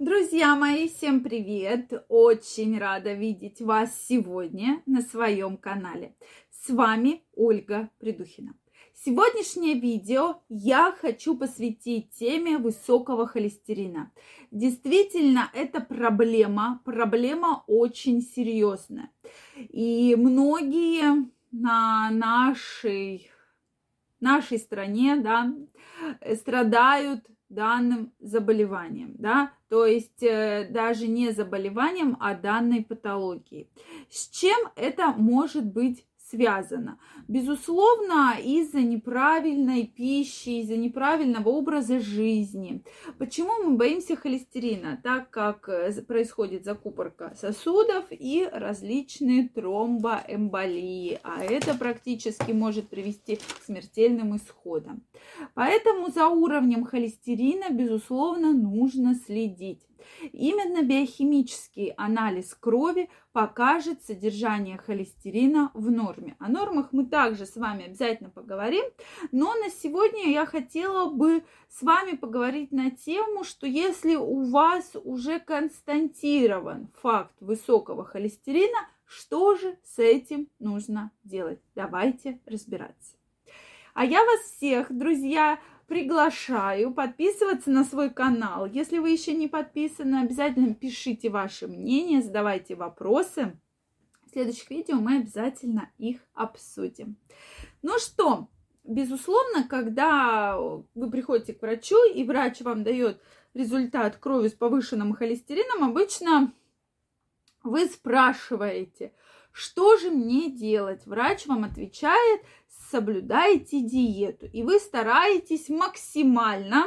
Друзья мои, всем привет! Очень рада видеть вас сегодня на своем канале. С вами Ольга Придухина. Сегодняшнее видео я хочу посвятить теме высокого холестерина. Действительно, это проблема, проблема очень серьезная. И многие на нашей, нашей стране да, страдают данным заболеванием, да, то есть э, даже не заболеванием, а данной патологией. С чем это может быть связано. Безусловно, из-за неправильной пищи, из-за неправильного образа жизни. Почему мы боимся холестерина? Так как э, происходит закупорка сосудов и различные тромбоэмболии, а это практически может привести к смертельным исходам. Поэтому за уровнем холестерина, безусловно, нужно следить. Именно биохимический анализ крови покажет содержание холестерина в норме. О нормах мы также с вами обязательно поговорим, но на сегодня я хотела бы с вами поговорить на тему, что если у вас уже констатирован факт высокого холестерина, что же с этим нужно делать? Давайте разбираться. А я вас всех, друзья, приглашаю подписываться на свой канал. Если вы еще не подписаны, обязательно пишите ваше мнение, задавайте вопросы. В следующих видео мы обязательно их обсудим. Ну что, безусловно, когда вы приходите к врачу, и врач вам дает результат крови с повышенным холестерином, обычно вы спрашиваете, что же мне делать? Врач вам отвечает, соблюдаете диету. И вы стараетесь максимально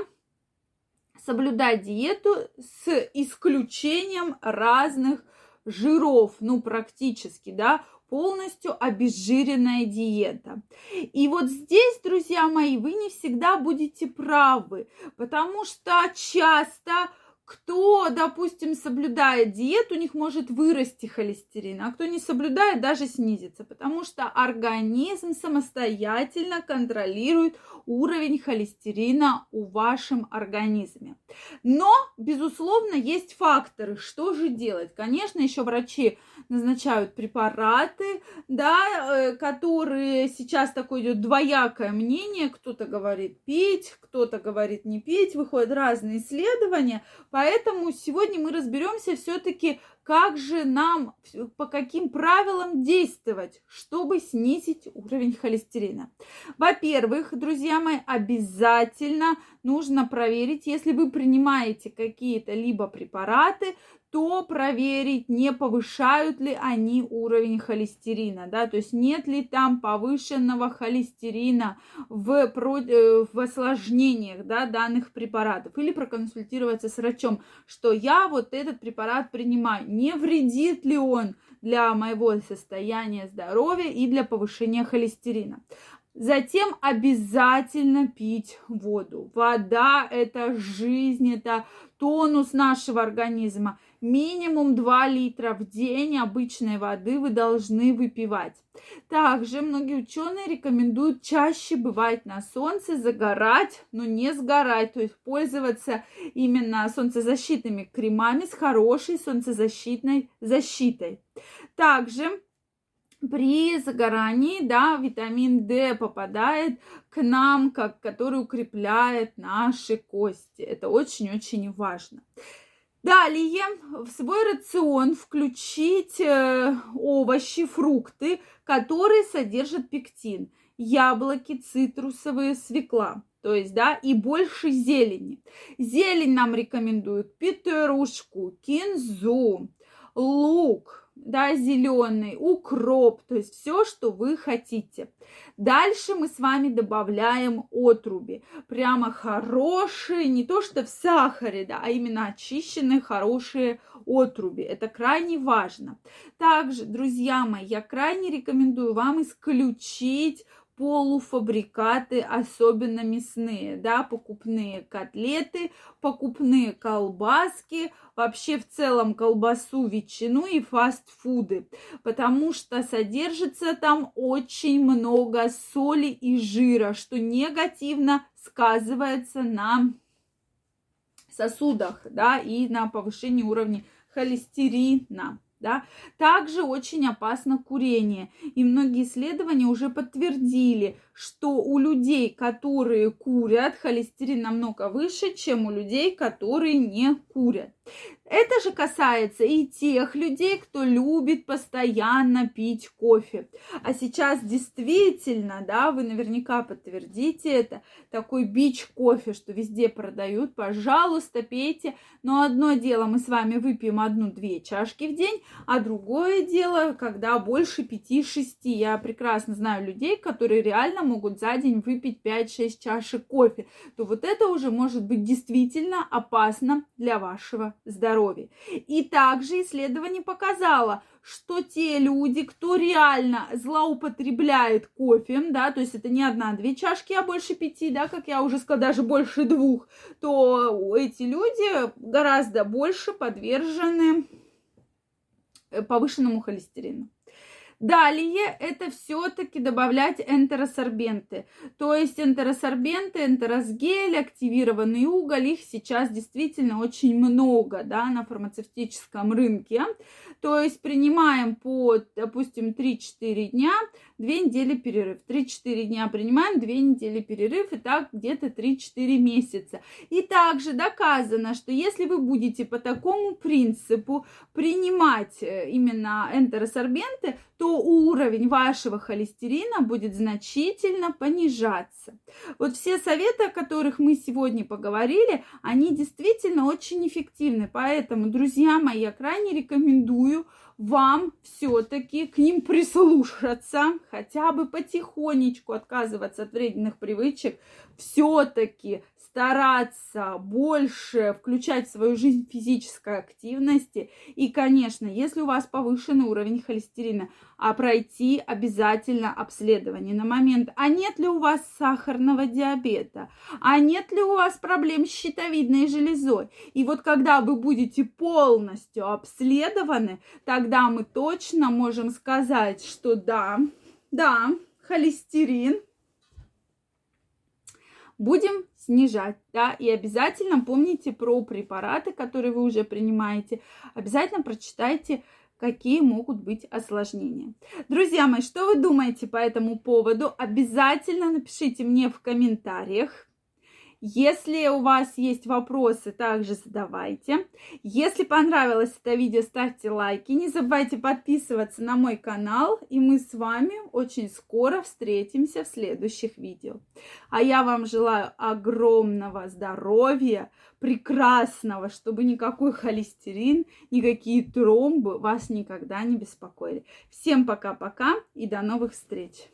соблюдать диету с исключением разных жиров, ну практически, да, полностью обезжиренная диета. И вот здесь, друзья мои, вы не всегда будете правы, потому что часто кто, допустим, соблюдает диету, у них может вырасти холестерин, а кто не соблюдает, даже снизится, потому что организм самостоятельно контролирует уровень холестерина у вашем организме. Но, безусловно, есть факторы, что же делать. Конечно, еще врачи назначают препараты, да, э, которые сейчас такое идет двоякое мнение, кто-то говорит пить, кто-то говорит не пить, выходят разные исследования, поэтому сегодня мы разберемся все-таки, как же нам, по каким правилам действовать, чтобы снизить уровень холестерина. Во-первых, друзья мои, обязательно нужно проверить, если вы принимаете какие-то либо препараты, то проверить, не повышают ли они уровень холестерина, да, то есть нет ли там повышенного холестерина в, э, в осложнениях, да, данных препаратов, или проконсультироваться с врачом, что я вот этот препарат принимаю, не вредит ли он для моего состояния здоровья и для повышения холестерина. Затем обязательно пить воду. Вода – это жизнь, это тонус нашего организма. Минимум 2 литра в день обычной воды вы должны выпивать. Также многие ученые рекомендуют чаще бывать на солнце, загорать, но не сгорать, то есть пользоваться именно солнцезащитными кремами с хорошей солнцезащитной защитой. Также при загорании, да, витамин D попадает к нам, как, который укрепляет наши кости. Это очень-очень важно. Далее в свой рацион включить э, овощи, фрукты, которые содержат пектин. Яблоки, цитрусовые, свекла. То есть, да, и больше зелени. Зелень нам рекомендуют петрушку, кинзу, лук, да, зеленый, укроп, то есть все, что вы хотите. Дальше мы с вами добавляем отруби. Прямо хорошие, не то что в сахаре, да, а именно очищенные хорошие отруби. Это крайне важно. Также, друзья мои, я крайне рекомендую вам исключить полуфабрикаты, особенно мясные, да, покупные котлеты, покупные колбаски, вообще в целом колбасу, ветчину и фастфуды, потому что содержится там очень много соли и жира, что негативно сказывается на сосудах, да, и на повышение уровня холестерина. Да? Также очень опасно курение. И многие исследования уже подтвердили, что у людей, которые курят, холестерин намного выше, чем у людей, которые не курят. Это же касается и тех людей, кто любит постоянно пить кофе. А сейчас действительно, да, вы наверняка подтвердите это, такой бич кофе, что везде продают, пожалуйста, пейте. Но одно дело, мы с вами выпьем одну-две чашки в день, а другое дело, когда больше пяти-шести. Я прекрасно знаю людей, которые реально могут за день выпить 5-6 чашек кофе. То вот это уже может быть действительно опасно для вашего здоровья. И также исследование показало, что те люди, кто реально злоупотребляет кофе, да, то есть это не одна-две чашки, а больше пяти, да, как я уже сказала, даже больше двух, то эти люди гораздо больше подвержены повышенному холестерину. Далее это все-таки добавлять энтеросорбенты. То есть энтеросорбенты, энтеросгель, активированный уголь, их сейчас действительно очень много да, на фармацевтическом рынке. То есть принимаем по, допустим, 3-4 дня, 2 недели перерыв. 3-4 дня принимаем, 2 недели перерыв, и так где-то 3-4 месяца. И также доказано, что если вы будете по такому принципу принимать э, именно энтеросорбенты, то уровень вашего холестерина будет значительно понижаться. Вот все советы, о которых мы сегодня поговорили, они действительно очень эффективны. Поэтому, друзья мои, я крайне рекомендую вам все-таки к ним прислушаться, хотя бы потихонечку отказываться от вредных привычек, все-таки стараться больше включать в свою жизнь физической активности. И, конечно, если у вас повышенный уровень холестерина, а пройти обязательно обследование на момент, а нет ли у вас сахарного диабета, а нет ли у вас проблем с щитовидной железой. И вот когда вы будете полностью обследованы, тогда мы точно можем сказать, что да, да, холестерин будем снижать, да, и обязательно помните про препараты, которые вы уже принимаете, обязательно прочитайте какие могут быть осложнения. Друзья мои, что вы думаете по этому поводу? Обязательно напишите мне в комментариях. Если у вас есть вопросы, также задавайте. Если понравилось это видео, ставьте лайки. Не забывайте подписываться на мой канал. И мы с вами очень скоро встретимся в следующих видео. А я вам желаю огромного здоровья, прекрасного, чтобы никакой холестерин, никакие тромбы вас никогда не беспокоили. Всем пока-пока и до новых встреч!